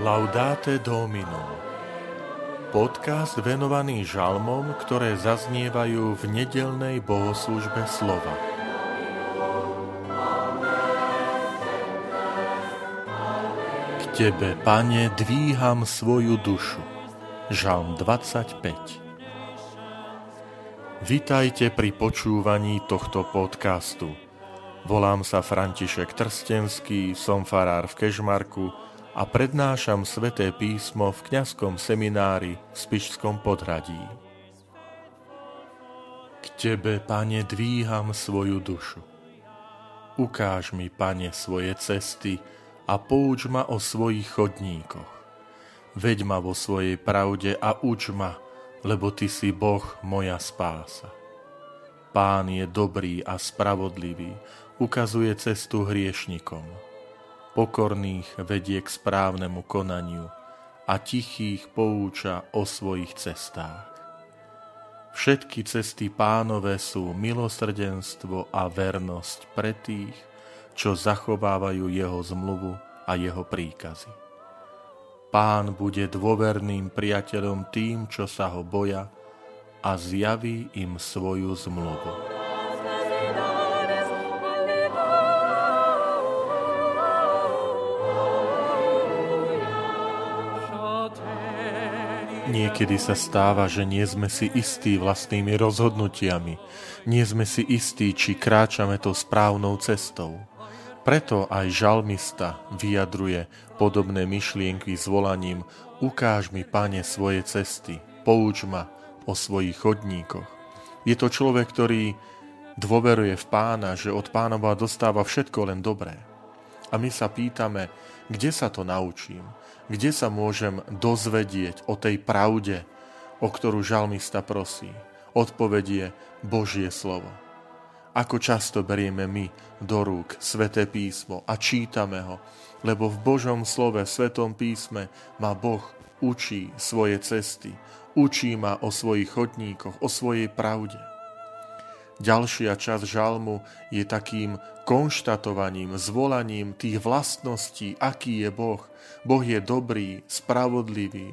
Laudate Domino Podcast venovaný žalmom, ktoré zaznievajú v nedelnej bohoslužbe slova. K Tebe, Pane, dvíham svoju dušu. Žalm 25 Vitajte pri počúvaní tohto podcastu. Volám sa František Trstenský, som farár v Kežmarku, a prednášam sveté písmo v kňazskom seminári v Spišskom podhradí. K Tebe, Pane, dvíham svoju dušu. Ukáž mi, Pane, svoje cesty a pouč ma o svojich chodníkoch. Veď ma vo svojej pravde a uč ma, lebo Ty si Boh moja spása. Pán je dobrý a spravodlivý, ukazuje cestu hriešnikom pokorných vedie k správnemu konaniu a tichých pouča o svojich cestách. Všetky cesty pánové sú milosrdenstvo a vernosť pre tých, čo zachovávajú jeho zmluvu a jeho príkazy. Pán bude dôverným priateľom tým, čo sa ho boja a zjaví im svoju zmluvu. Niekedy sa stáva, že nie sme si istí vlastnými rozhodnutiami, nie sme si istí, či kráčame tou správnou cestou. Preto aj žalmista vyjadruje podobné myšlienky s volaním Ukáž mi, pane, svoje cesty, pouč ma o svojich chodníkoch. Je to človek, ktorý dôveruje v pána, že od pána dostáva všetko len dobré. A my sa pýtame, kde sa to naučím? Kde sa môžem dozvedieť o tej pravde, o ktorú žalmista prosí? Odpovedie Božie slovo. Ako často berieme my do rúk Sveté písmo a čítame ho, lebo v Božom slove, Svetom písme ma Boh učí svoje cesty, učí ma o svojich chodníkoch, o svojej pravde. Ďalšia časť žalmu je takým konštatovaním, zvolaním tých vlastností, aký je Boh. Boh je dobrý, spravodlivý,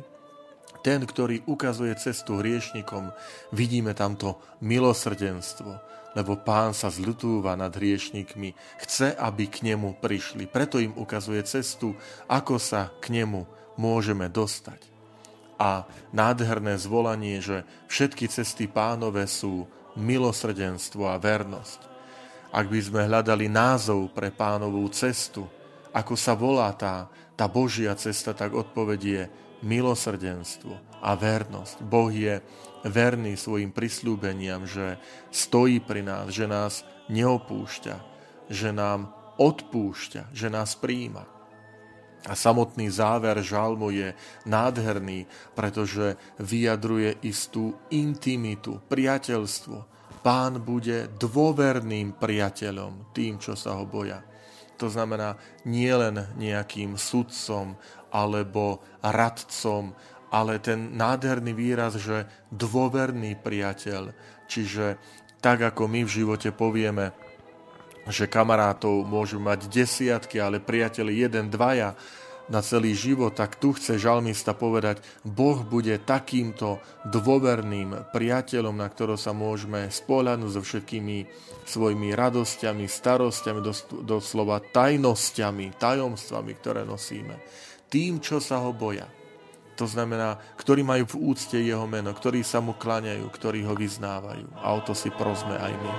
ten, ktorý ukazuje cestu hriešnikom. Vidíme tamto milosrdenstvo, lebo pán sa zľutúva nad hriešnikmi, chce, aby k nemu prišli. Preto im ukazuje cestu, ako sa k nemu môžeme dostať. A nádherné zvolanie, že všetky cesty pánové sú milosrdenstvo a vernosť. Ak by sme hľadali názov pre pánovú cestu, ako sa volá tá, tá Božia cesta, tak odpovedie milosrdenstvo a vernosť. Boh je verný svojim prislúbeniam, že stojí pri nás, že nás neopúšťa, že nám odpúšťa, že nás príjma. A samotný záver žalmu je nádherný, pretože vyjadruje istú intimitu, priateľstvo. Pán bude dôverným priateľom tým, čo sa ho boja. To znamená nielen nejakým sudcom alebo radcom, ale ten nádherný výraz, že dôverný priateľ. Čiže tak ako my v živote povieme, že kamarátov môžu mať desiatky, ale priateľi jeden, dvaja na celý život, tak tu chce žalmista povedať, Boh bude takýmto dôverným priateľom, na ktorého sa môžeme spolahnuť so všetkými svojimi radosťami, starostiami, doslova tajnosťami, tajomstvami, ktoré nosíme. Tým, čo sa ho boja. To znamená, ktorí majú v úcte jeho meno, ktorí sa mu klaňajú, ktorí ho vyznávajú. A o to si prosme aj my.